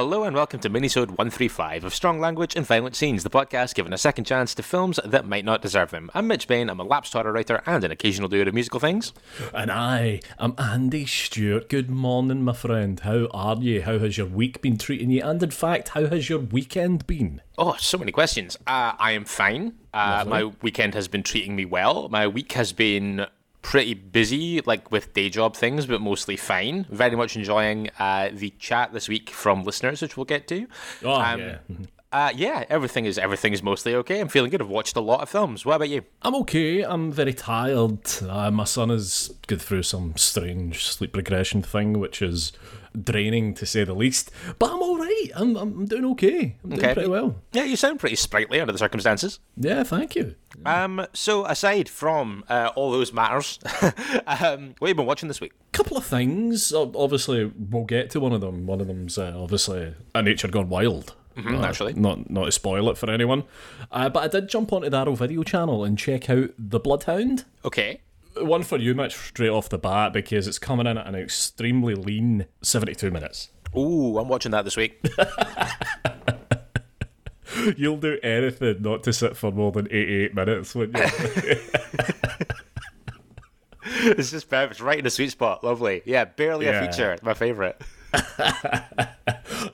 Hello and welcome to Minisode 135 of Strong Language and Violent Scenes, the podcast giving a second chance to films that might not deserve them. I'm Mitch Bain, I'm a lapsed horror writer and an occasional doer of musical things. And I am Andy Stewart. Good morning, my friend. How are you? How has your week been treating you? And in fact, how has your weekend been? Oh, so many questions. Uh, I am fine. Uh, my weekend has been treating me well. My week has been pretty busy, like with day job things, but mostly fine. Very much enjoying uh, the chat this week from listeners, which we'll get to. Oh, Um, yeah. Uh, yeah, everything is everything is mostly okay. I'm feeling good. I've watched a lot of films. What about you? I'm okay. I'm very tired. Uh, my son has gone through some strange sleep regression thing, which is draining to say the least. But I'm all right. I'm, I'm doing okay. I'm doing Okay. pretty well. Yeah, you sound pretty sprightly under the circumstances. Yeah, thank you. Um, so aside from uh, all those matters, um, what have you been watching this week? couple of things. Obviously, we'll get to one of them. One of them's uh, obviously A Nature Gone Wild. Uh, naturally. Not not to spoil it for anyone. Uh, but I did jump onto the Arrow video channel and check out The Bloodhound. Okay. One for you, Mitch, straight off the bat, because it's coming in at an extremely lean 72 minutes. Ooh, I'm watching that this week. You'll do anything not to sit for more than 88 minutes, wouldn't you? it's just perfect. It's right in the sweet spot. Lovely. Yeah, barely Yeah. a feature. My favorite.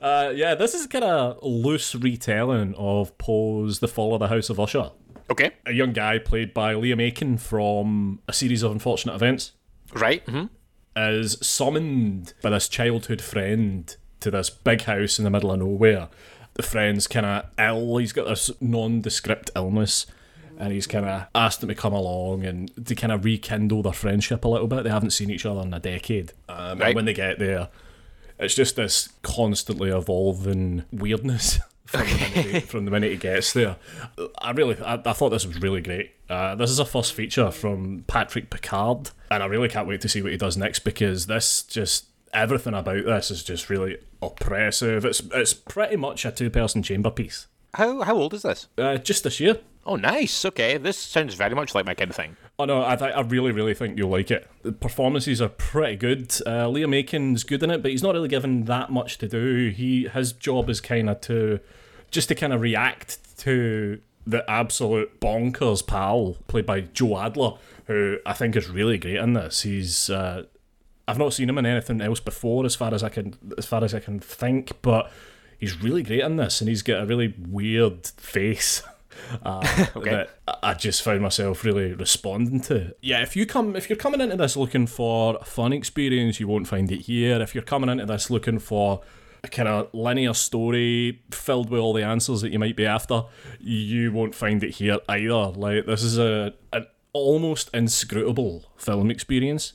uh, yeah, this is kind of loose retelling of Poe's The Fall of the House of Usher. Okay. A young guy played by Liam Aiken from A Series of Unfortunate Events. Right. hmm is summoned by this childhood friend to this big house in the middle of nowhere. The friend's kind of ill. He's got this nondescript illness, and he's kind of asked them to come along and to kind of rekindle their friendship a little bit. They haven't seen each other in a decade. Um, Right. And when they get there, it's just this constantly evolving weirdness. From, the minute from the minute he gets there, I really, I, I thought this was really great. Uh, this is a first feature from Patrick Picard, and I really can't wait to see what he does next because this just everything about this is just really oppressive. It's it's pretty much a two person chamber piece. How how old is this? Uh, just this year. Oh, nice. Okay, this sounds very much like my kind of thing. Oh no, I, th- I really, really think you'll like it. The performances are pretty good. Uh, Liam Aiken's good in it, but he's not really given that much to do. He his job is kind of to just to kind of react to the absolute bonkers pal played by Joe Adler, who I think is really great in this. He's uh, I've not seen him in anything else before, as far as I can as far as I can think, but he's really great in this, and he's got a really weird face. Uh, that I just found myself really responding to. Yeah, if you come, if you're coming into this looking for a fun experience, you won't find it here. If you're coming into this looking for kind of linear story filled with all the answers that you might be after, you won't find it here either. Like this is a an almost inscrutable film experience,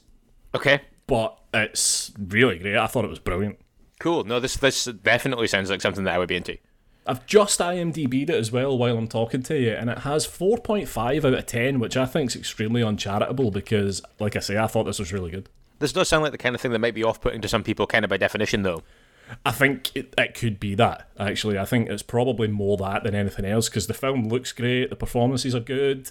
Okay. but it's really great. I thought it was brilliant. Cool. No, this this definitely sounds like something that I would be into. I've just IMDb'd it as well while I'm talking to you, and it has 4.5 out of 10, which I think is extremely uncharitable because, like I say, I thought this was really good. This does sound like the kind of thing that might be off-putting to some people, kind of by definition, though. I think it, it could be that, actually. I think it's probably more that than anything else because the film looks great, the performances are good.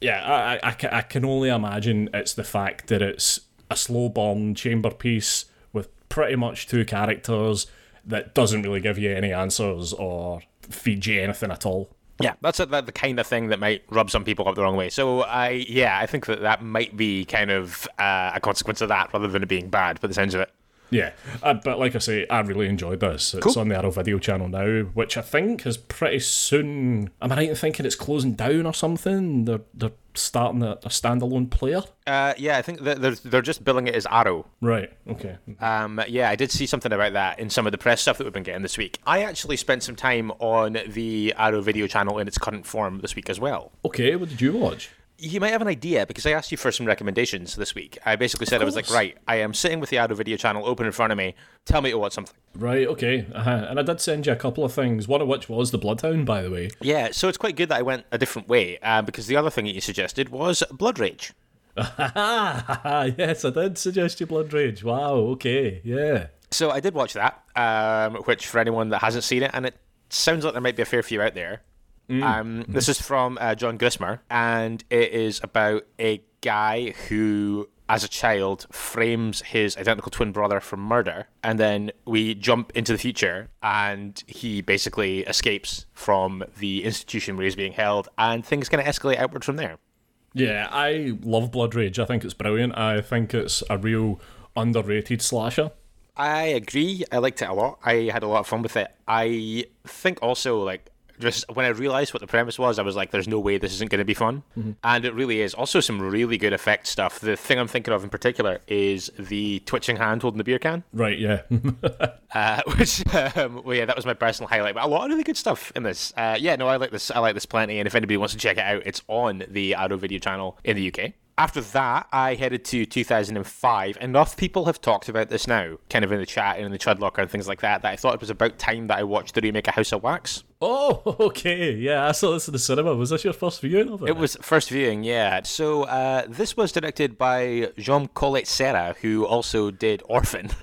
Yeah, I, I, I can only imagine it's the fact that it's a slow burn chamber piece with pretty much two characters that doesn't really give you any answers or feed you anything at all. Yeah, that's a, that the kind of thing that might rub some people up the wrong way. So I, yeah, I think that that might be kind of uh, a consequence of that rather than it being bad. By the sense of it. Yeah, uh, but like I say, I really enjoyed this. It's Cool. on the Arrow Video channel now, which I think is pretty soon. Am I right in thinking it's closing down or something? They're they're starting a, a standalone player. Uh, yeah, I think they're they're just billing it as Arrow. Right. Okay. Um, yeah, I did see something about that in some of the press stuff that we've been getting this week. I actually spent some time on the Arrow video channel in its current form this week as well. Okay. What did you watch? You might have an idea because I asked you for some recommendations this week. I basically said I was like, right, I am sitting with the Arrow video channel open in front of me. Tell me to watch something. Right, okay. Uh-huh. And I did send you a couple of things, one of which was The Bloodhound, by the way. Yeah, so it's quite good that I went a different way uh, because the other thing that you suggested was Blood Rage. yes, I did suggest you Blood Rage. Wow, okay, yeah. So I did watch that, um, which for anyone that hasn't seen it, and it sounds like there might be a fair few out there. Um, this is from uh, John Grissmer, and it is about a guy who, as a child, frames his identical twin brother for murder, and then we jump into the future, and he basically escapes from the institution where he's being held, and things kind of escalate outward from there. Yeah, I love Blood Rage. I think it's brilliant. I think it's a real underrated slasher. I agree. I liked it a lot. I had a lot of fun with it. I think also like just when I realized what the premise was, I was like, "There's no way this isn't going to be fun," and it really is. Also, some really good effect stuff. The thing I'm thinking of in particular is the twitching hand holding the beer can, Right, yeah. uh, which, um, well, yeah, that was my personal highlight. But a lot of really good stuff in this. Uh, yeah, no, I like this. I like this plenty. And if anybody wants to check it out, it's on the Arrow Video channel in the UK. After that, I headed to 2005. Enough people have talked about this now, kind of in the chat and in the Chud Locker and things like that, that I thought it was about time that I watched the remake of House of Wax. oh, okay. Yeah, I saw this in the cinema. Was this your first viewing of it? It was first viewing, yeah. So uh, this was directed by Jean Collet-Serra, who also did Orphan.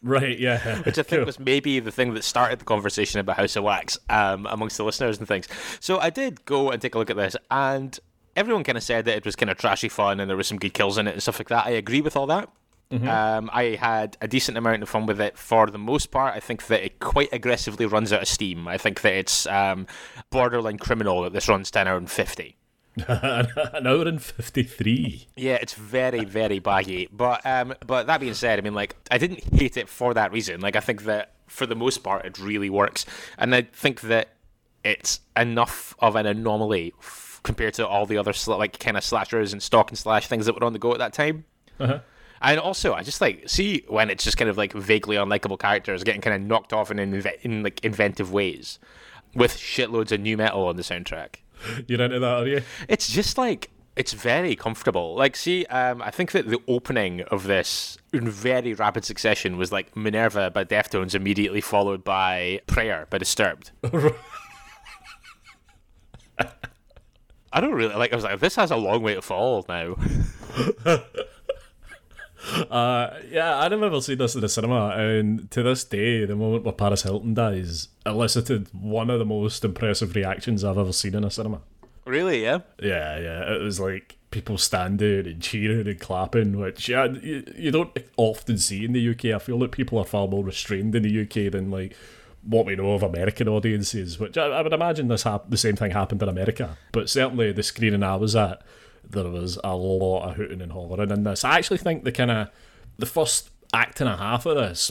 Right, yeah. which I think Cool. was maybe the thing that started the conversation about House of Wax um, amongst the listeners and things. So I did go and take a look at this, and everyone kind of said that it was kind of trashy fun and there was some good kills in it and stuff like that. I agree with all that. Um, I had a decent amount of fun with it for the most part. I think that it quite aggressively runs out of steam. I think that it's um, borderline criminal that this runs 10 hour and 50. An hour and 53. Yeah, it's very, very baggy. But um, but that being said, I mean, like, I didn't hate it for that reason. Like, I think that for the most part, it really works, and I think that it's enough of an anomaly compared to all the other sl- like kind of slashers and stalk and slash things that were on the go at that time. Uh-huh. And also, I just like see when it's just kind of like vaguely unlikable characters getting kind of knocked off in inve- in like inventive ways, with shitloads of nu metal on the soundtrack You're into that, are you? it's just like it's very comfortable. Like, see, um, I think that the opening of this in very rapid succession was like Minerva by Deftones, immediately followed by Prayer by Disturbed. I don't really like. I was like, this has a long way to fall now. Uh, yeah, I remember seeing this in the cinema, and to this day, the moment where Paris Hilton dies elicited one of the most impressive reactions I've ever seen in a cinema. really? Yeah. Yeah, yeah, it was like people standing and cheering and clapping, which yeah, you, you don't often see in the UK. I feel like people are far more restrained in the UK than like what we know of American audiences. Which I, I would imagine this hap- the same thing happened in America, but certainly the screening I was at, there was a lot of hooting and hollering in this. I actually think the kind of the first act and a half of this,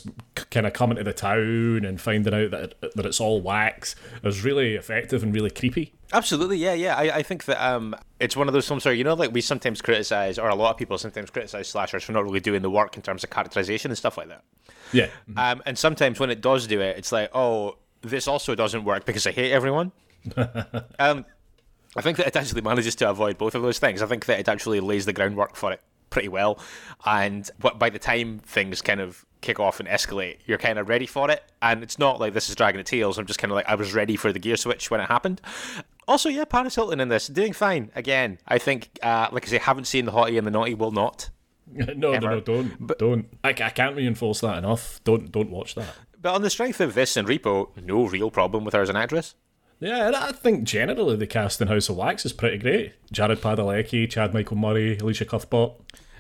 kind of coming to the town and finding out that that it's all wax, is really effective and really creepy. Absolutely, yeah, yeah. I, I think that um, it's one of those films where you know, like we sometimes criticize, or a lot of people sometimes criticize slashers for not really doing the work in terms of characterization and stuff like that. Yeah, Um, and sometimes when it does do it, it's like, oh, this also doesn't work because I hate everyone. um, I think that it actually manages to avoid both of those things. I think that it actually lays the groundwork for it pretty well. And but by the time things kind of kick off and escalate, you're kind of ready for it. And it's not like this is dragging its heels. I'm just kind of like, I was ready for the gear switch when it happened. Also, yeah, Paris Hilton in this, doing fine. Again, I think, uh, like I say, haven't seen the hottie and the Nottie will not. no, no, Ever. no, don't, don't. I, I can't reinforce that enough. Don't, don't watch that. But on the strength of this and Repo, no real problem with her as an actress. Yeah, and I think generally the cast in House of Wax is pretty great. Jared Padalecki, Chad Michael Murray, Elisha Cuthbert.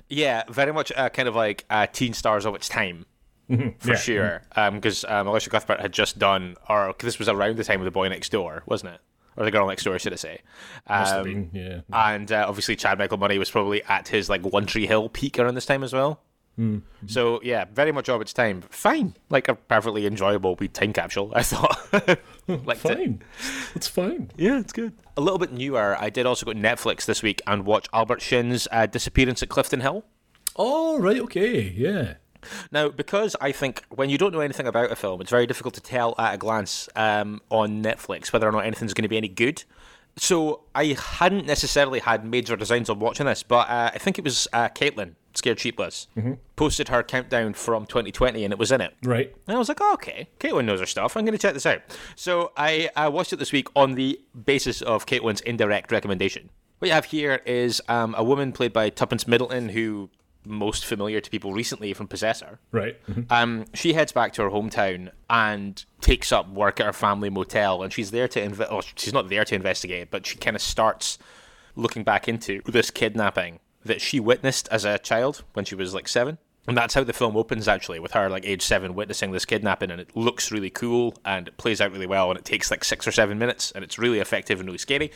Yeah, very much uh, kind of like uh, teen stars of its time. For Mm-hmm. Yeah. sure, because um, Elisha Cuthbert had just done, or this was around the time of the boy next door, wasn't it? Or the girl next door, should I say? Must have Um, been, yeah. and uh, obviously Chad Michael Murray was probably at his like One Tree Hill peak around this time as well. Hmm. So yeah, very much of its time. Fine, like a perfectly enjoyable wee time capsule. I thought. Liked it. Fine. It's fine. Yeah, it's good. A little bit newer. I did also go to Netflix this week and watch Albert Shin's uh, Disappearance at Clifton Hill. Oh, right, okay, yeah. Now, because I think when you don't know anything about a film, it's very difficult to tell at a glance um, on Netflix whether or not anything's going to be any good. So I hadn't necessarily had major designs on watching this, but uh, I think it was uh, Caitlin, Scared Cheapless, mm-hmm. posted her countdown from 2020 and it was in it. Right. And I was like, oh, okay, Caitlin knows her stuff. I'm going to check this out. So I uh, watched it this week on the basis of Caitlin's indirect recommendation. What you have here is um, a woman played by Tuppence Middleton who most familiar to people recently from Possessor. Right. Mm-hmm. Um, she heads back to her hometown and takes up work at her family motel, and she's there to inve- oh, she's not there to investigate, but she kind of starts looking back into this kidnapping that she witnessed as a child when she was like seven. And that's how the film opens, actually, with her like age seven witnessing this kidnapping, and it looks really cool and it plays out really well, and it takes like six or seven minutes, and it's really effective and really scary.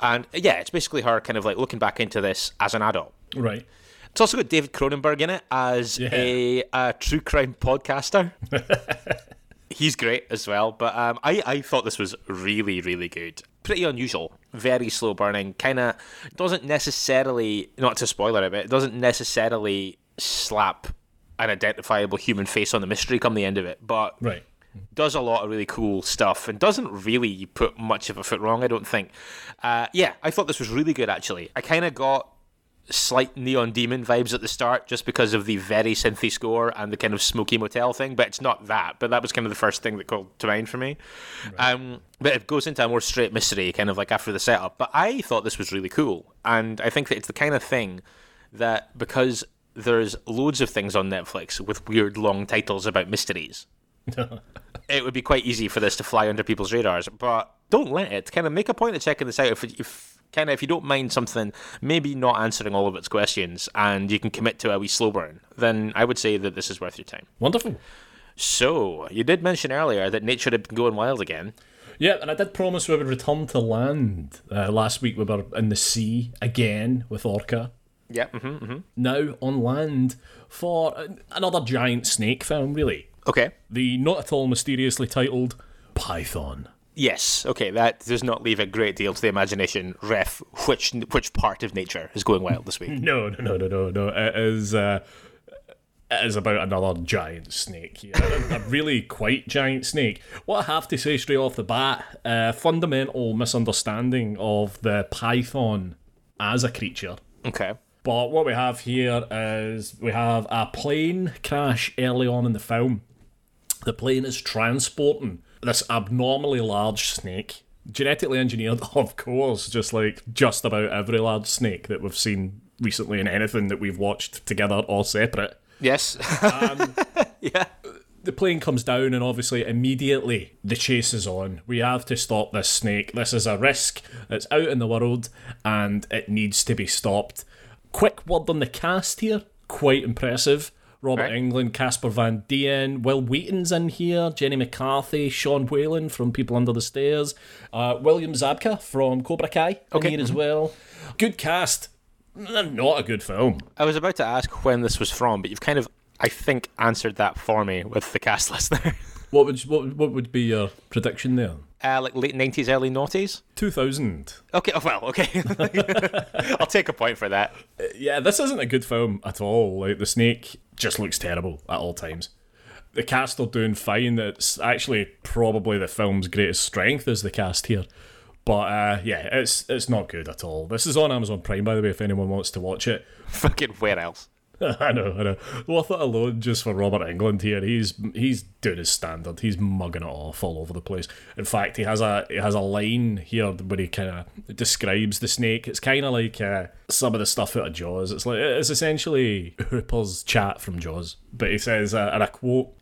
And yeah, it's basically her kind of like looking back into this as an adult. Right. It's also got David Cronenberg in it as yeah. a, a, true crime podcaster. He's great as well, but um, I, I thought this was really, really good. Pretty unusual, very slow burning, kind of doesn't necessarily, not to spoiler it, but it doesn't necessarily slap an identifiable human face on the mystery come the end of it, but right does a lot of really cool stuff and doesn't really put much of a foot wrong, I don't think. Uh, yeah, I thought this was really good actually. I kind of got slight Neon Demon vibes at the start just because of the very synthy score and the kind of smoky motel thing, but it's not that. But that was kind of the first thing that called to mind for me. Right. Um, but it goes into a more straight mystery, kind of like after the setup. But I thought this was really cool, and I think that it's the kind of thing that because there's loads of things on Netflix with weird long titles about mysteries. it would be quite easy for this to fly under people's radars, but don't let it. Kind of make a point of checking this out if, if kind of if you don't mind something maybe not answering all of its questions and you can commit to a wee slow burn, then I would say that this is worth your time. Wonderful. So you did mention earlier that nature had been going wild again. Yeah, and I did promise we would return to land. Uh, last week we were in the sea again with Orca. Yeah. Mm-hmm, mm-hmm. Now on land for another giant snake film, really. Okay. The not at all mysteriously titled Python. Yes. Okay. That does not leave a great deal to the imagination. Ref, which which part of nature is going wild this week? No, no, no, no, no, no. It is. Uh, it is about another giant snake. a, a really quite giant snake. What I have to say straight off the bat, uh, fundamental misunderstanding of the python as a creature. Okay. But what we have here is we have a plane crash early on in the film. The plane is transporting this abnormally large snake, genetically engineered, of course, just like just about every large snake that we've seen recently in anything that we've watched together or separate. Yes. um, yeah. The plane comes down, and obviously, immediately the chase is on. We have to stop this snake. This is a risk It's out in the world, and it needs to be stopped. Quick word on the cast here quite impressive. Robert right. Englund, Casper Van Dien, Wil Wheaton's in here, Jenny McCarthy, Sean Whalen from People Under the Stairs, uh, William Zabka from Cobra Kai okay. here mm-hmm. as well. Good cast. Not a good film. I was about to ask when this was from, but you've kind of, I think, answered that for me with the cast list there. What would what, what would be your prediction there? Uh, like late nineties, early noughties. Two thousand. Okay. Oh, well, okay. I'll take a point for that. Uh, yeah, this isn't a good film at all. Like the snake just looks terrible at all times. The cast are doing fine. It's actually probably the film's greatest strength is the cast here. But uh, yeah, it's it's not good at all. This is on Amazon Prime, by the way, if anyone wants to watch it. Fucking where else? I know, I know. Worth it alone just for Robert Englund here. He's he's doing his standard. He's mugging it off all over the place. In fact, he has a he has a line here where he kind of describes the snake. It's kind of like uh, some of the stuff out of Jaws. It's like it's essentially Hooper's chat from Jaws. But he says, uh, and I quote,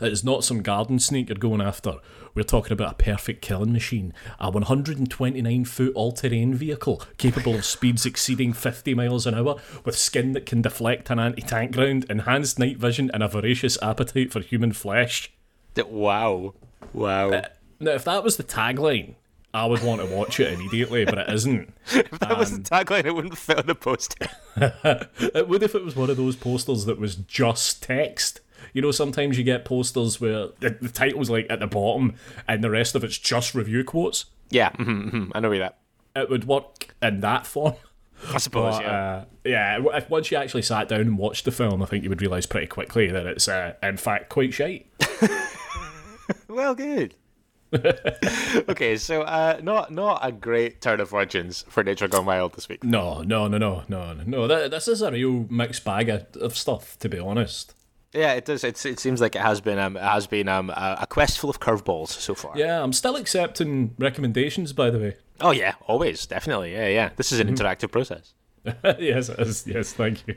"It's not some garden snake you're going after." We're talking about a perfect killing machine, a 129 foot all terrain vehicle capable of speeds exceeding 50 miles an hour, with skin that can deflect an anti tank round, enhanced night vision, and a voracious appetite for human flesh. Wow. Wow. Uh, now, if that was the tagline, I would want to watch it immediately, but it isn't. if that um, was the um, tagline, it wouldn't fit on the poster. it would if it was one of those posters that was just text. You know, sometimes you get posters where the, the title's like at the bottom and the rest of it's just review quotes. Yeah, mm-hmm, mm-hmm. I know that. It would work in that form. I suppose, but, yeah. Uh, yeah, if once you actually sat down and watched the film, I think you would realise pretty quickly that it's, uh, in fact, quite shite. well, good. okay, so uh, not not a great turn of fortunes for Nature Gone Wild this week. No, no, no, no, no, no. This is a real mixed bag of, of stuff, to be honest. Yeah, it does. It's, it seems like it has been um, it has been um, a, a quest full of curveballs so far. Yeah, I'm still accepting recommendations, by the way. Oh yeah, always, definitely. Yeah, yeah. This is an mm-hmm. interactive process. yes, yes, yes. Thank you.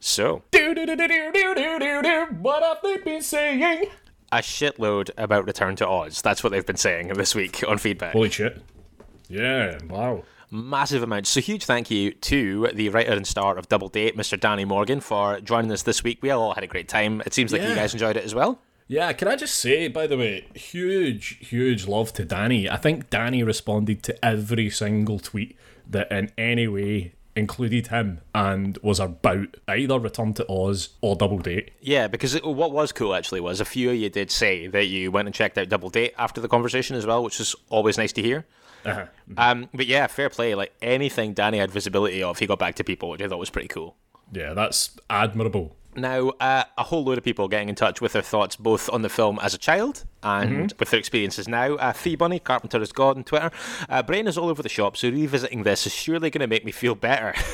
So, what have they been saying? A shitload about Return to Oz. That's what they've been saying this week on feedback. Holy shit! Yeah, wow massive amounts. So huge thank you to the writer and star of Double Date, Mr. Danny Morgan, for joining us this week. We all had a great time. It seems like yeah. you guys enjoyed it as well. Yeah, can I just say, by the way, huge, huge love to Danny. I think Danny responded to every single tweet that in any way included him and was about either Return to Oz or Double Date. Yeah, because it, what was cool actually was a few of you did say that you went and checked out Double Date after the conversation as well, which is always nice to hear. Uh-huh. Um, but yeah, fair play. Like anything Danny had visibility of, he got back to people, which I thought was pretty cool. Yeah, that's admirable. Now, uh, a whole load of people getting in touch with their thoughts both on the film as a child and mm-hmm. with their experiences now. Uh, Fee Bunny, Carpenter is God on Twitter. Uh, Brain is all over the shop, so revisiting this is surely going to make me feel better.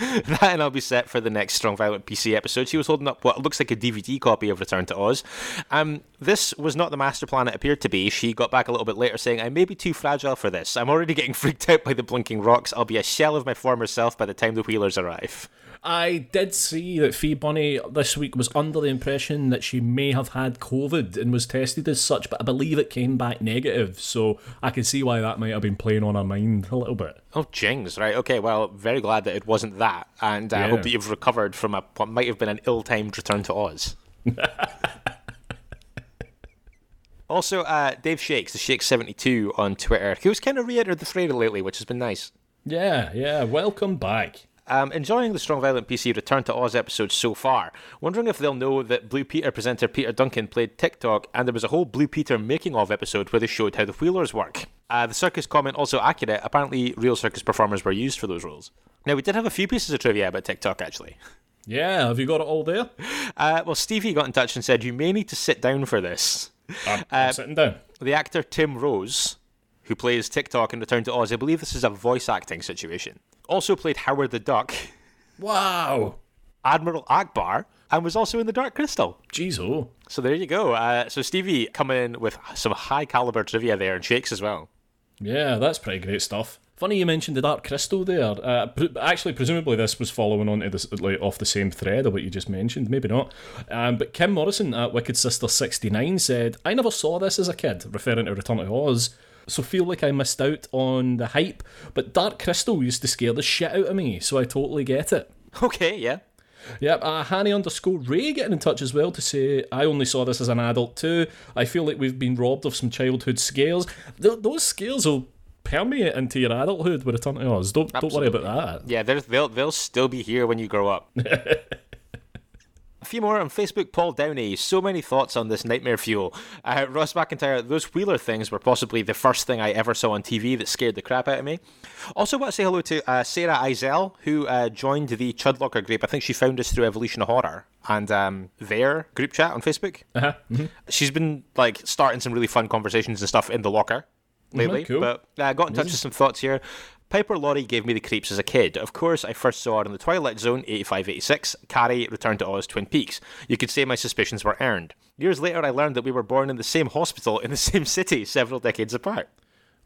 that and I'll be set for the next Strong Violent PC episode. She was holding up what looks like a DVD copy of Return to Oz. Um, this was not the master plan it appeared to be. She got back a little bit later saying, I may be too fragile for this. I'm already getting freaked out by the blinking rocks. I'll be a shell of my former self by the time the Wheelers arrive. I did see that Fee Bunny this week was under the impression that she may have had COVID and was tested as such, but I believe it came back negative. So I can see why that might have been playing on her mind a little bit. Oh, jings, right. Okay, well, very glad that it wasn't that. And uh, I hope that you've recovered from a, what might have been an ill timed return to Oz. also, uh, Dave Shakes, the Shakes72 on Twitter, who's kind of re entered the thread lately, which has been nice. Yeah, yeah, welcome back. Um, enjoying the Strong Violent PC Return to Oz episodes so far. Wondering if they'll know that Blue Peter presenter Peter Duncan played TikTok, and there was a whole Blue Peter making of episode where they showed how the Wheelers work. Uh, the circus comment also accurate. Apparently, real circus performers were used for those roles. Now, we did have a few pieces of trivia about TikTok actually. Yeah, have you got it all there? Uh, well, Stevie got in touch and said, You may need to sit down for this. I'm, I'm uh, sitting down. The actor Tim Rose, who plays TikTok in Return to Oz, I believe this is a voice acting situation, also played Howard the Duck Wow. Admiral Ackbar, and was also in the Dark Crystal. Jeez, oh. So there you go. Uh, so Stevie coming in with some high caliber trivia there and shakes as well. Yeah, that's pretty great stuff. Funny you mentioned the Dark Crystal there. Uh, pre- actually, presumably this was following on to this, like, off the same thread of what you just mentioned. Maybe not. Um, but Kim Morrison at Wicked Sister 69 said, I never saw this as a kid, referring to Return to Oz so feel like I missed out on the hype. But Dark Crystal used to scare the shit out of me, so I totally get it. Okay, yeah. Yep, uh, Hanny underscore Ray getting in touch as well to say, I only saw this as an adult too. I feel like we've been robbed of some childhood scales. Th- those scales will permeate into your adulthood with a ton of Oz. Don't, don't worry about that. Yeah, they'll, they'll still be here when you grow up. A few more on Facebook. Paul Downey. So many thoughts on this nightmare fuel. Uh, Ross McIntyre. Those Wheeler things were possibly the first thing I ever saw on TV that scared the crap out of me. Also, want to say hello to uh, Sarah Eisel, who uh, joined the Chudlocker group. I think she found us through Evolution of Horror and um, their group chat on Facebook. Uh-huh. Mm-hmm. She's been like starting some really fun conversations and stuff in the locker lately. Mm-hmm, cool. But I uh, got in touch with some thoughts here. Piper Laurie gave me the creeps as a kid. Of course, I first saw her in The Twilight Zone 85 86, Carrie, Return to Oz, Twin Peaks. You could say my suspicions were earned. Years later, I learned that we were born in the same hospital in the same city, several decades apart.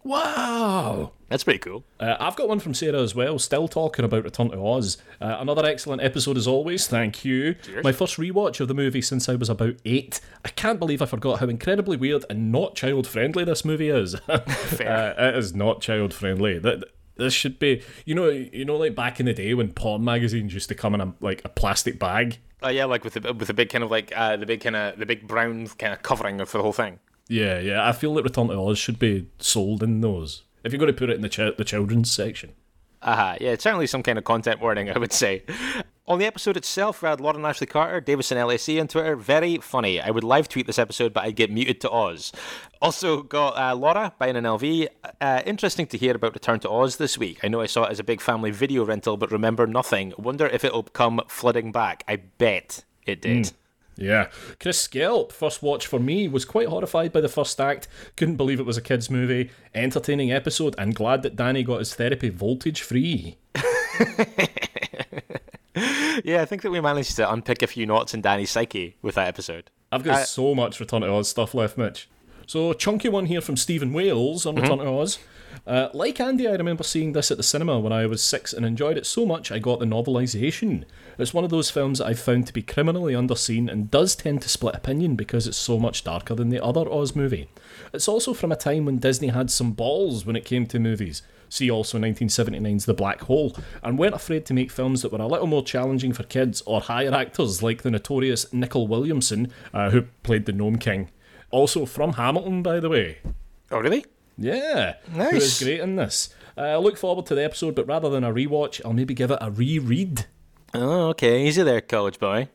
Wow. That's pretty cool. Uh, I've got one from Sarah as well, still talking about Return to Oz. Uh, another excellent episode as always, thank you. Cheers. My first rewatch of the movie since I was about eight. I can't believe I forgot how incredibly weird and not child friendly this movie is. Fair. Uh, it is not child friendly. That this should be, you know, you know, like back in the day when porn magazines used to come in a like a plastic bag. Oh yeah, like with the with the big kind of like uh, the big kind of the big brown kind of covering for the whole thing. Yeah, yeah. I feel like Return to Oz should be sold in those. If you're going to put it in the ch- the children's section. Aha, uh-huh. yeah, it's certainly some kind of content warning, I would say. On the episode itself, we had Lauren Ashley Carter, Davison LAC on Twitter. Very funny. I would live tweet this episode, but I'd get muted to Oz. Also got uh, Laura buying an LV. Uh, interesting to hear about Return to Oz this week. I know I saw it as a big family video rental, but remember nothing. Wonder if it'll come flooding back. I bet it did. Yeah. Chris Skelp, first watch for me, was quite horrified by the first act. Couldn't believe it was a kids' movie. Entertaining episode, and glad that Danny got his therapy voltage free. yeah, I think that we managed to unpick a few knots in Danny's psyche with that episode. I've got uh, so much Return to Oz stuff left, Mitch. So, chunky one here from Stephen Wales on Return mm-hmm. to Oz. Uh, like Andy, I remember seeing this at the cinema when I was six and enjoyed it so much I got the novelisation. It's one of those films that I've found to be criminally underseen and does tend to split opinion because it's so much darker than the other Oz movie. It's also from a time when Disney had some balls when it came to movies. See also 1979's The Black Hole, and weren't afraid to make films that were a little more challenging for kids or hire actors like the notorious Nicol Williamson, uh, who played the Gnome King. Also from Hamilton, by the way. Oh, really? Yeah. Nice. Who is great in this. Uh, I look forward to the episode, but rather than a rewatch, I'll maybe give it a reread. Oh, okay. Easy there, college boy.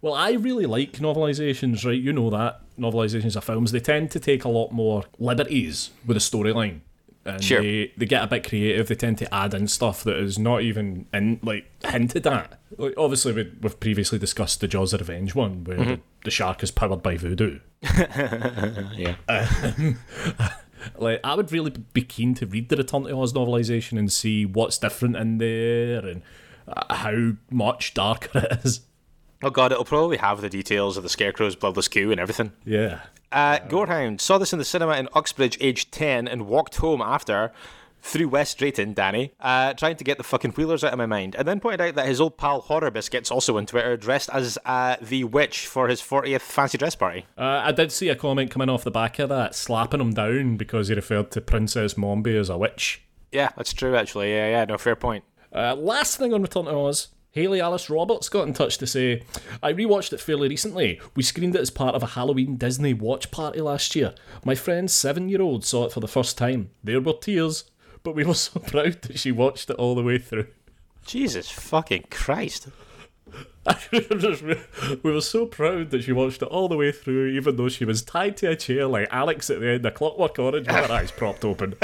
Well, I really like novelizations, right? You know that. Novelizations of films, they tend to take a lot more liberties with a storyline. And sure. they, they get a bit creative. They tend to add in stuff that is not even in like hinted at. Like, obviously, we, have previously discussed the Jaws of Revenge one, where mm-hmm. the, the, shark is powered by voodoo. yeah. Um, like I would really be keen to read the Return to Oz novelization and see what's different in there and uh, how much darker it is. Oh god, it'll probably have the details of the Scarecrow's bloodless coup and everything. Yeah. Uh, Gorehound saw this in the cinema in Uxbridge, aged 10, and walked home after through West Drayton, Danny, uh, trying to get the fucking wheelers out of my mind, and then pointed out that his old pal Horror Biscuits, also on Twitter, dressed as uh, the witch for his 40th fancy dress party. Uh, I did see a comment coming off the back of that, slapping him down because he referred to Princess Mombi as a witch. Yeah, that's true, actually. Yeah, yeah, no, fair point. Uh, last thing on Return to Oz. Haley Alice Roberts got in touch to say, I rewatched it fairly recently. We screened it as part of a Halloween Disney watch party last year. My friend's seven year old saw it for the first time. There were tears but we were so proud that she watched it all the way through. Jesus fucking Christ. we were so proud that she watched it all the way through, even though she was tied to a chair like Alex at the end of Clockwork Orange with her eyes propped open.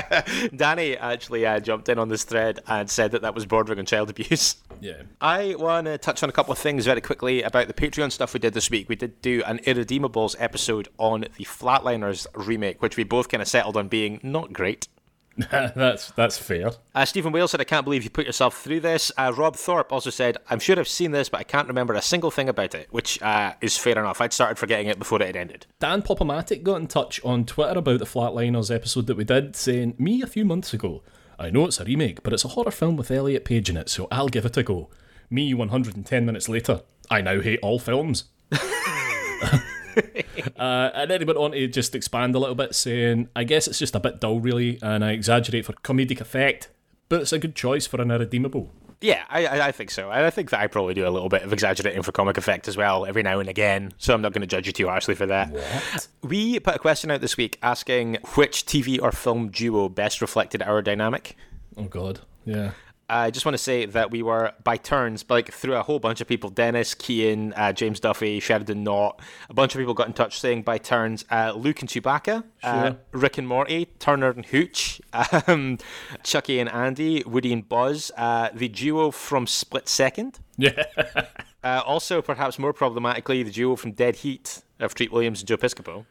Danny actually uh, jumped in on this thread and said that that was bordering on child abuse. Yeah. I want to touch on a couple of things very quickly about the Patreon stuff we did this week. We did do an Irredeemables episode on the Flatliners remake, which we both kind of settled on being not great. that's that's fair. Uh, Stephen Wales said, "I can't believe you put yourself through this." Uh, Rob Thorpe also said, "I'm sure I've seen this, but I can't remember a single thing about it," which uh, is fair enough. I'd started forgetting it before it had ended. Dan Popomatic got in touch on Twitter about the Flatliners episode that we did, saying, "Me a few months ago. I know it's a remake, but it's a horror film with Elliot Page in it, so I'll give it a go." Me 110 minutes later. I now hate all films. uh, and then he went on to just expand a little bit, saying, I guess it's just a bit dull, really, and I exaggerate for comedic effect, but it's a good choice for an irredeemable. Yeah, I, I think so. I think that I probably do a little bit of exaggerating for comic effect as well every now and again, so I'm not going to judge you too harshly for that. What? We put a question out this week asking which TV or film duo best reflected our dynamic. Oh, God. Yeah. I just want to say that we were by turns, like through a whole bunch of people Dennis, Kean, uh, James Duffy, Sheridan Knott. A bunch of people got in touch saying by turns uh, Luke and Chewbacca, uh, sure. uh, Rick and Morty, Turner and Hooch, um, Chucky and Andy, Woody and Buzz, uh, the duo from Split Second. Yeah. Uh, also, perhaps more problematically, the duo from Dead Heat of Treat Williams and Joe Piscopo.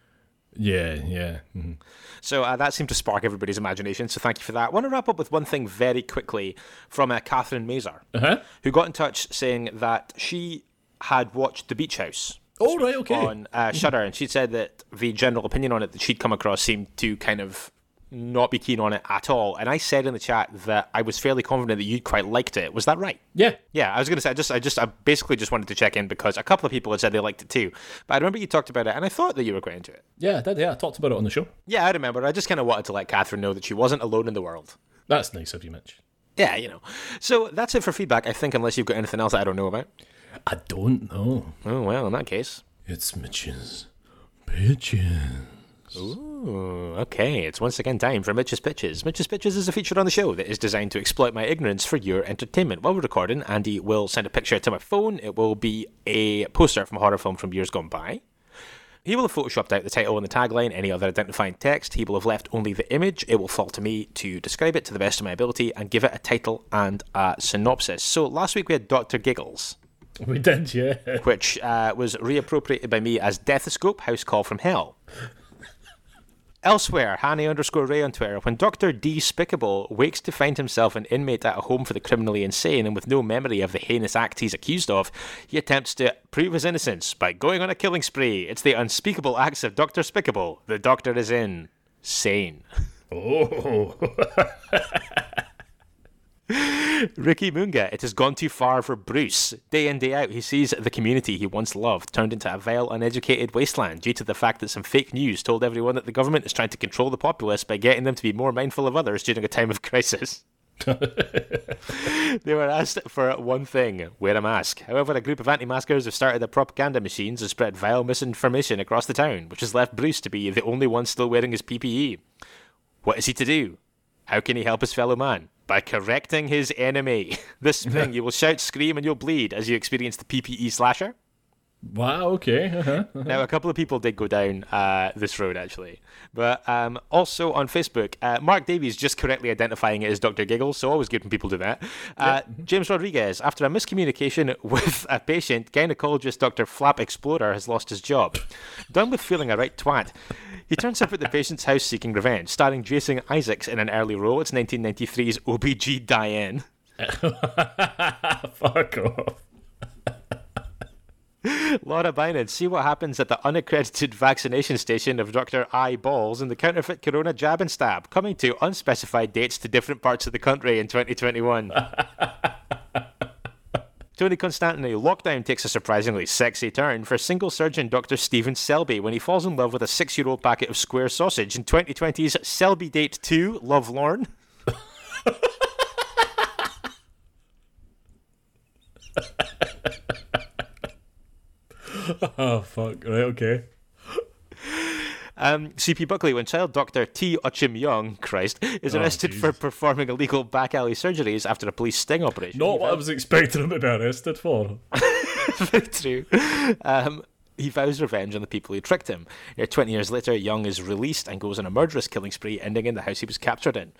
Yeah, yeah. Mm-hmm. So uh, that seemed to spark everybody's imagination. So thank you for that. I want to wrap up with one thing very quickly from uh, Catherine Mazer, uh-huh. who got in touch saying that she had watched The Beach House. Oh, right, okay. On uh, Shudder, and she said that the general opinion on it that she'd come across seemed to kind of not be keen on it at all. And I said in the chat that I was fairly confident that you'd quite liked it. Was that right? Yeah. Yeah, I was going to say I just I just I basically just wanted to check in because a couple of people had said they liked it too. But I remember you talked about it and I thought that you were quite into it. Yeah, I did. Yeah, I talked about it on the show. Yeah, I remember. I just kind of wanted to let Catherine know that she wasn't alone in the world. That's nice of you, Mitch. Yeah, you know. So that's it for feedback, I think, unless you've got anything else that I don't know about. I don't know. Oh, well, in that case. It's Mitch's Pitches. Ooh, okay. It's once again time for Mitch's Pitches. Mitch's Pitches is a feature on the show that is designed to exploit my ignorance for your entertainment. While we're recording, Andy will send a picture to my phone. It will be a poster from a horror film from years gone by. He will have photoshopped out the title and the tagline, any other identifying text. He will have left only the image. It will fall to me to describe it to the best of my ability and give it a title and a synopsis. So last week we had Dr. Giggles. We did, yeah. Which uh, was reappropriated by me as Deathoscope House Call from Hell. Elsewhere, Hanny underscore Ray on Twitter, when Dr. Despicable wakes to find himself an inmate at a home for the criminally insane and with no memory of the heinous act he's accused of, he attempts to prove his innocence by going on a killing spree. It's the unspeakable acts of Dr. Spicable. The doctor is in. Sane. Oh. Ricky Munga, it has gone too far for Bruce. Day in, day out, he sees the community he once loved turned into a vile, uneducated wasteland due to the fact that some fake news told everyone that the government is trying to control the populace by getting them to be more mindful of others during a time of crisis. they were asked for one thing wear a mask. However, a group of anti maskers have started their propaganda machines and spread vile misinformation across the town, which has left Bruce to be the only one still wearing his PPE. What is he to do? How can he help his fellow man? By correcting his enemy. This spring, you will shout, scream, and you'll bleed as you experience the PPE slasher. Wow, okay. Uh-huh, uh-huh. Now, a couple of people did go down uh, this road, actually. But um, also on Facebook, uh, Mark Davies just correctly identifying it as Dr. Giggles, so always good when people do that. Uh, mm-hmm. James Rodriguez, after a miscommunication with a patient, gynecologist Dr. Flap Explorer has lost his job. Done with feeling a right twat. He turns up at the patient's house seeking revenge, starring Jason Isaacs in an early role. It's 1993's OBG Diane. Fuck off. Laura Bynard, see what happens at the unaccredited vaccination station of Dr. I Balls and the counterfeit corona jab and stab, coming to unspecified dates to different parts of the country in 2021. Tony Constantine, lockdown takes a surprisingly sexy turn for single surgeon Dr. Stephen Selby when he falls in love with a six year old packet of square sausage in 2020's Selby Date 2 Love Lorn. oh fuck! Right, okay. Um, CP Buckley, when child doctor T. Uchim Young, Christ, is Oh, arrested for performing illegal back alley surgeries after a police sting operation. Not what I was expecting him to be arrested for. Very true. Um, he vows revenge on the people who tricked him. Yet 20 years later, Young is released and goes on a murderous killing spree, ending in the house he was captured in.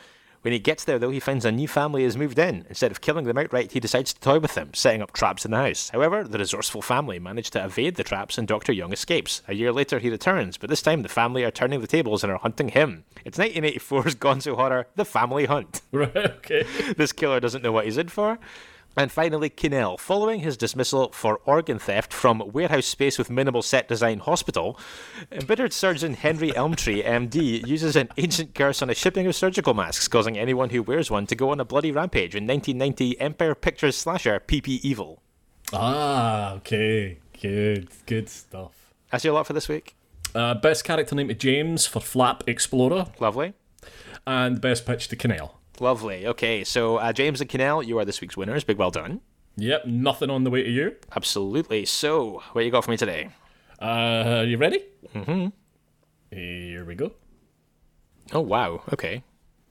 When he gets there, though, he finds a new family has moved in. Instead of killing them outright, he decides to toy with them, setting up traps in the house. However, the resourceful family manage to evade the traps and Dr. Young escapes. A year later, he returns, but this time the family are turning the tables and are hunting him. It's 1984's gonzo horror, The Family Hunt. right, okay. this killer doesn't know what he's in for. And finally, Kinnell. Following his dismissal for organ theft from warehouse space with minimal set design hospital, embittered surgeon Henry Elmtree, MD, uses an ancient curse on a shipping of surgical masks, causing anyone who wears one to go on a bloody rampage in 1990 Empire Pictures slasher PP Evil. Ah, okay. Good, good stuff. That's your lot for this week. Uh, best character name to James for Flap Explorer, Lovely. and best pitch to Kinnell. Lovely. Okay, so uh, James and Kinnell, you are this week's winners. Big well done. Yep, nothing on the way to you. Absolutely. So, what you got for me today? Uh, you ready? Mm-hmm. Here we go. Oh, wow. Okay.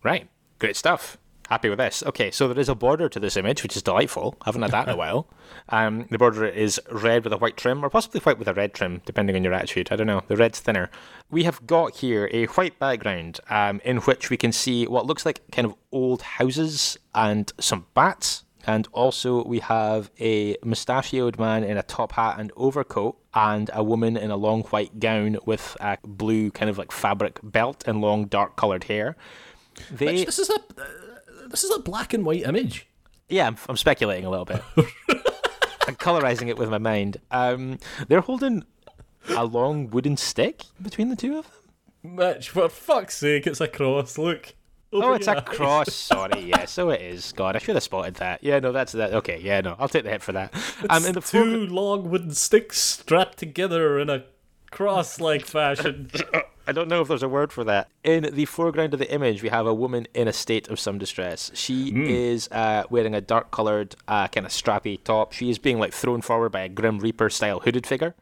Right. Great stuff. Happy with this. Okay, so there is a border to this image, which is delightful. I haven't had that in a while. Um, the border is red with a white trim, or possibly white with a red trim, depending on your attitude. I don't know. The red's thinner. We have got here a white background um, in which we can see what looks like kind of old houses and some bats. And also, we have a mustachioed man in a top hat and overcoat, and a woman in a long white gown with a blue kind of like fabric belt and long dark coloured hair. They, Mitch, this is a this is a black and white image. yeah, I'm, I'm speculating a little bit. I'm colorizing it with my mind. Um, they're holding a long wooden stick between the two of them. Mitch, for fuck's sake, it's a cross. Look. Oh, it's a eyes. cross. Sorry, yeah, so it is. God, I should have spotted that. Yeah, no, that's that. Okay, yeah, no, I'll take the hit for that. Um, in the Two long wooden sticks strapped together in a cross-like fashion. I don't know if there's a word for that. In the foreground of the image, we have a woman in a state of some distress. She is uh, wearing a dark coloured, uh, kind of strappy top. She is being like thrown forward by a Grim Reaper style hooded figure.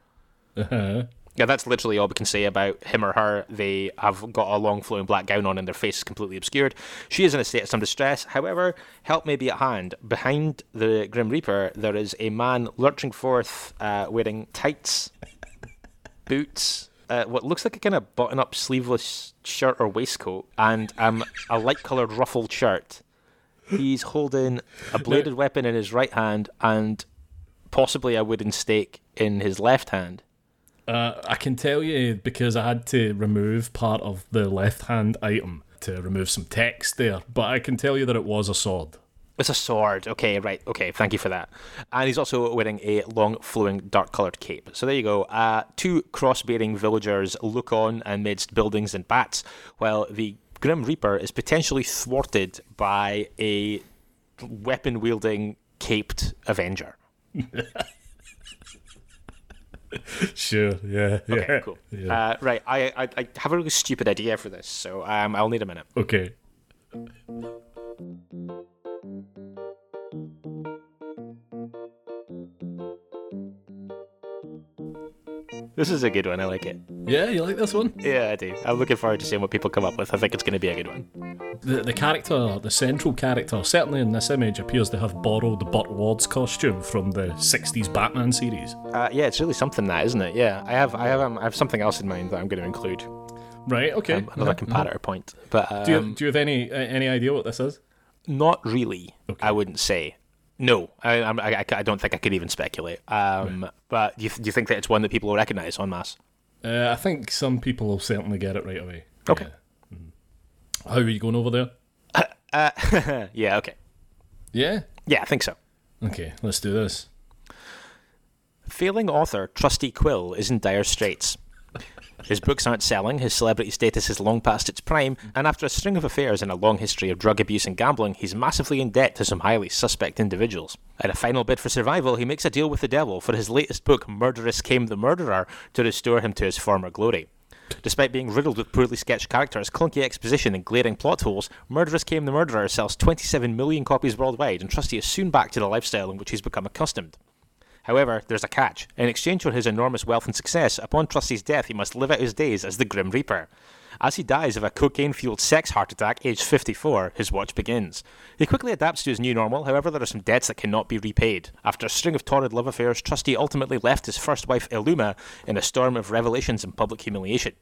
Uh-huh. Yeah, that's literally all we can say about him or her. They have got a long flowing black gown on and their face is completely obscured. She is in a state of some distress. However, help may be at hand. Behind the Grim Reaper, there is a man lurching forth uh, wearing tights, boots, uh, what looks like a kind of button up sleeveless shirt or waistcoat, and um, a light coloured ruffled shirt. He's holding a bladed weapon in his right hand and possibly a wooden stake in his left hand. Uh, I can tell you because I had to remove part of the left hand item to remove some text there, but I can tell you that it was a sword. It's a sword. Okay, right. Okay, thank you for that. And he's also wearing a long, flowing, dark coloured cape. So there you go. Uh, two cross bearing villagers look on amidst buildings and bats, while the Grim Reaper is potentially thwarted by a weapon wielding, caped Avenger. sure, yeah. Okay, yeah, cool. Yeah. Uh, right, I, I, I have a really stupid idea for this, so um, I'll need a minute. okay. This is a good one. I like it. Yeah, you like this one? Yeah, I do. I'm looking forward to seeing what people come up with. I think it's going to be a good one. The, the character, the central character, certainly in this image, appears to have borrowed the Burt Ward's costume from the 60s Batman series. Uh, yeah, it's really something that, isn't it? Yeah, I have, I have, um, I have something else in mind that I'm going to include. Right, okay. Um, another comparator point, but um, Do you, do you have any uh, any idea what this is? Not really. I wouldn't say. No, I, I, I, I don't think I could even speculate. Um, But do you, do you think that it's one that people will recognise en masse? Uh, I think some people will certainly get it right away. Okay. Yeah. Mm. How are you going over there? Uh, yeah, okay. Yeah? Yeah, I think so. Okay, let's do this. Failing author Trusty Quill is in dire straits. His books aren't selling, his celebrity status is long past its prime, and after a string of affairs and a long history of drug abuse and gambling, he's massively in debt to some highly suspect individuals. In a final bid for survival, he makes a deal with the devil for his latest book, Murderous Came the Murderer, to restore him to his former glory. Despite being riddled with poorly sketched characters, clunky exposition, and glaring plot holes, Murderous Came the Murderer sells 27 million copies worldwide, and Trusty is soon back to the lifestyle in which he's become accustomed. However, there's a catch. In exchange for his enormous wealth and success, upon Trusty's death, he must live out his days as the Grim Reaper. As he dies of a cocaine fueled sex heart attack aged 54, his watch begins. He quickly adapts to his new normal, however, there are some debts that cannot be repaid. After a string of torrid love affairs, Trusty ultimately left his first wife, Illuma, in a storm of revelations and public humiliation.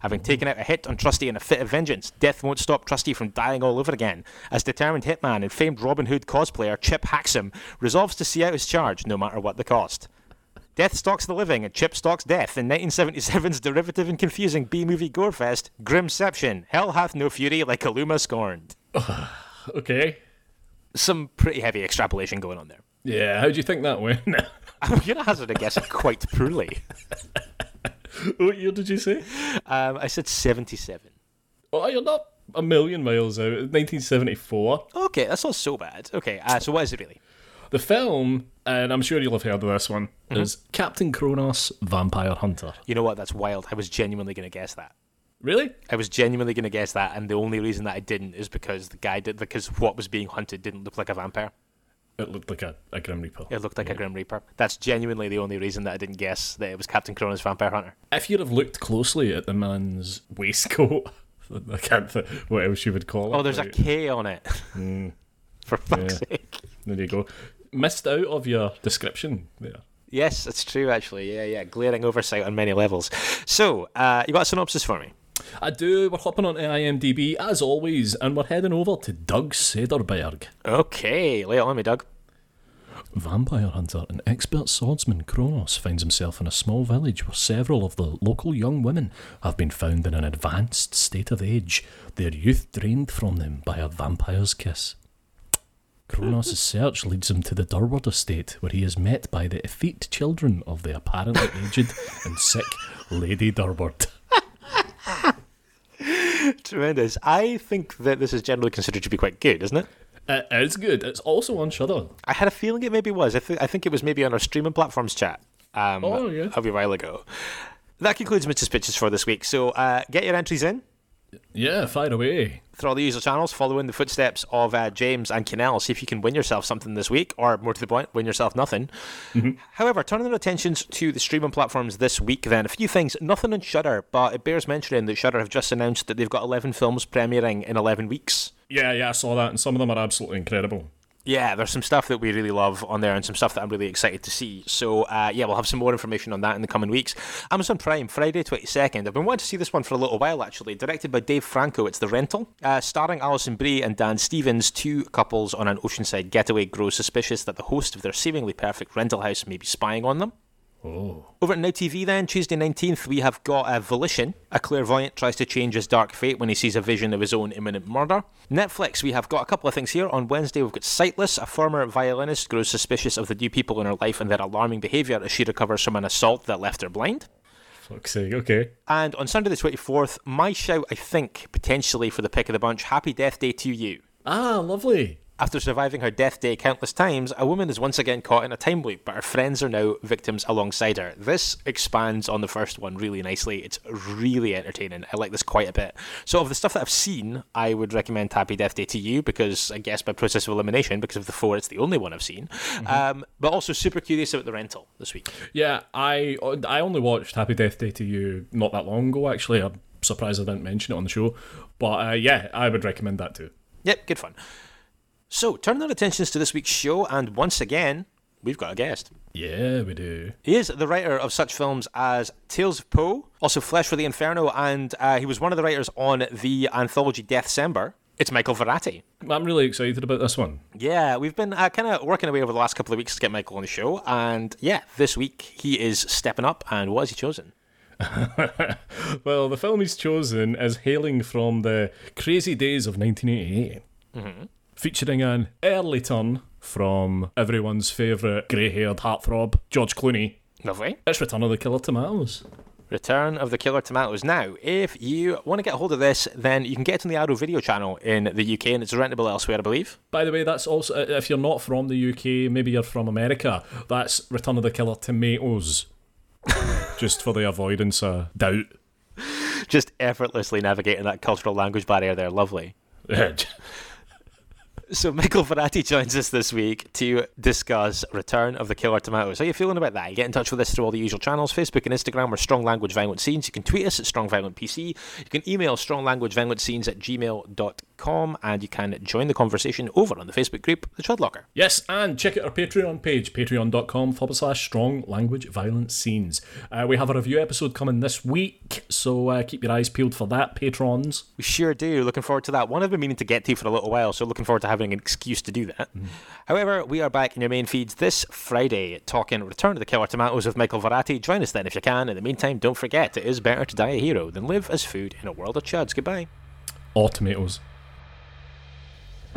Having taken out a hit on Trusty in a fit of vengeance, death won't stop Trusty from dying all over again, as determined hitman and famed Robin Hood cosplayer Chip Haxum resolves to see out his charge no matter what the cost. Death stalks the living and Chip stalks death in 1977's derivative and confusing B-movie gorefest, Grimception, Hell Hath No Fury Like Illuma Scorned. Okay. Some pretty heavy extrapolation going on there. Yeah, how do you think that went? I'm going to hazard a guess quite poorly. what year did you say? Um, I said 77. Oh, you're not a million miles out. 1974. Okay, that's not so bad. Okay, uh, so what is it really? The film, and I'm sure you'll have heard of this one, is Captain Kronos Vampire Hunter. You know what? That's wild. I was genuinely going to guess that. Really? I was genuinely going to guess that, and the only reason that I didn't is because the guy did because what was being hunted didn't look like a vampire. It looked like a, a Grim Reaper. It looked like a Grim Reaper. That's genuinely the only reason that I didn't guess that it was Captain Kronos Vampire Hunter. If you'd have looked closely at the man's waistcoat, I can't think what else you would call it. Oh, there's a Like, K on it. For fuck's Yeah. sake. There you go. Missed out of your description there. Yes, it's true. Actually, yeah, yeah. Glaring oversight on many levels. So, uh, you got a synopsis for me? I do. We're hopping on to IMDb as always, and we're heading over to Doug Sederberg. Okay, lay it on me, Doug. Vampire hunter and expert swordsman Kronos finds himself in a small village where several of the local young women have been found in an advanced state of age, their youth drained from them by a vampire's kiss. Kronos' search leads him to the Durward estate, where he is met by the effete children of the apparently aged and sick Lady Durward. Tremendous. I think that this is generally considered to be quite good, isn't it? It is good. It's also on Shudder. I had a feeling it maybe was. I, th- I think it was maybe on our streaming platforms chat. Um, Oh, yeah. A wee while ago. That concludes Mr. Pitches for this week. So uh, get your entries in Yeah, fire away. through all the usual channels. Follow in the footsteps of uh, James and Kinnell. See if you can win yourself something this week, or more to the point, win yourself nothing. However, turning our attentions to the streaming platforms this week, then a few things. Nothing on Shudder, but it bears mentioning that Shudder have just announced that they've got 11 films premiering in 11 weeks. Yeah, yeah, I saw that, and some of them are absolutely incredible. Yeah, there's some stuff that we really love on there and some stuff that I'm really excited to see. So, uh, yeah, we'll have some more information on that in the coming weeks. Amazon Prime, Friday 22nd. I've been wanting to see this one for a little while, actually. Directed by Dave Franco, it's The Rental. Uh, starring Alison Brie and Dan Stevens, two couples on an oceanside getaway grow suspicious that the host of their seemingly perfect rental house may be spying on them. Oh. Over at Now TV then, Tuesday 19th, we have got a Volition. A clairvoyant tries to change his dark fate when he sees a vision of his own imminent murder. Netflix, we have got a couple of things here. On Wednesday, we've got Sightless. A former violinist grows suspicious of the new people in her life and their alarming behaviour as she recovers from an assault that left her blind. Fuck's sake, okay. And on Sunday the 24th, my shout, I think, potentially for the pick of the bunch, Happy Death Day to You. Ah, lovely. After surviving her death day countless times, a woman is once again caught in a time loop, but her friends are now victims alongside her. This expands on the first one really nicely. It's really entertaining. I like this quite a bit. So, of the stuff that I've seen, I would recommend Happy Death Day to you because I guess by process of elimination, because of the four, it's the only one I've seen. Mm-hmm. Um, but also super curious about the rental this week. Yeah, I I only watched Happy Death Day to you not that long ago. Actually, I'm surprised I didn't mention it on the show. But uh, yeah, I would recommend that too. Yep, good fun. So, turning our attentions to this week's show, and once again, we've got a guest. Yeah, we do. He is the writer of such films as Tales of Poe, also Flesh for the Inferno, and uh, he was one of the writers on the anthology Death Deathcember. It's Michael Varrati. I'm really excited about this one. Yeah, we've been uh, kind of working away over the last couple of weeks to get Michael on the show, and yeah, this week he is stepping up. And what has he chosen? well, the film he's chosen is hailing from the crazy days of 1988. Mm-hmm featuring an early turn from everyone's favourite grey haired heartthrob, George Clooney. Lovely. It's Return of the Killer Tomatoes. Return of the Killer Tomatoes. Now, if you want to get a hold of this, then you can get it on the Arrow video channel in the UK and it's rentable elsewhere, I believe. By the way, that's also, uh, if you're not from the UK, maybe you're from America, that's Return of the Killer Tomatoes. Just for the avoidance of doubt. Just effortlessly navigating that cultural language barrier there. Lovely. So Michael Varrati joins us this week to discuss Return of the Killer Tomatoes. How are you feeling about that? You get in touch with us through all the usual channels, Facebook and Instagram. We're Strong Language Violent Scenes. You can tweet us at Strong Violent PC. You can email stronglanguageviolentscenes at gmail.com and you can join the conversation over on the Facebook group, The Chud Locker. Yes, and check out our Patreon page, patreon.com forward slash Strong Language Violent Scenes. Uh, we have a review episode coming this week, so uh, keep your eyes peeled for that, patrons. We sure do. Looking forward to that. One I've been meaning to get to for a little while, so looking forward to having an excuse to do that. Mm. However, we are back in your main feeds this Friday talking Return to the Killer Tomatoes with Michael Varrati. Join us then if you can. In the meantime, don't forget it is better to die a hero than live as food in a world of chuds. Goodbye. Or tomatoes.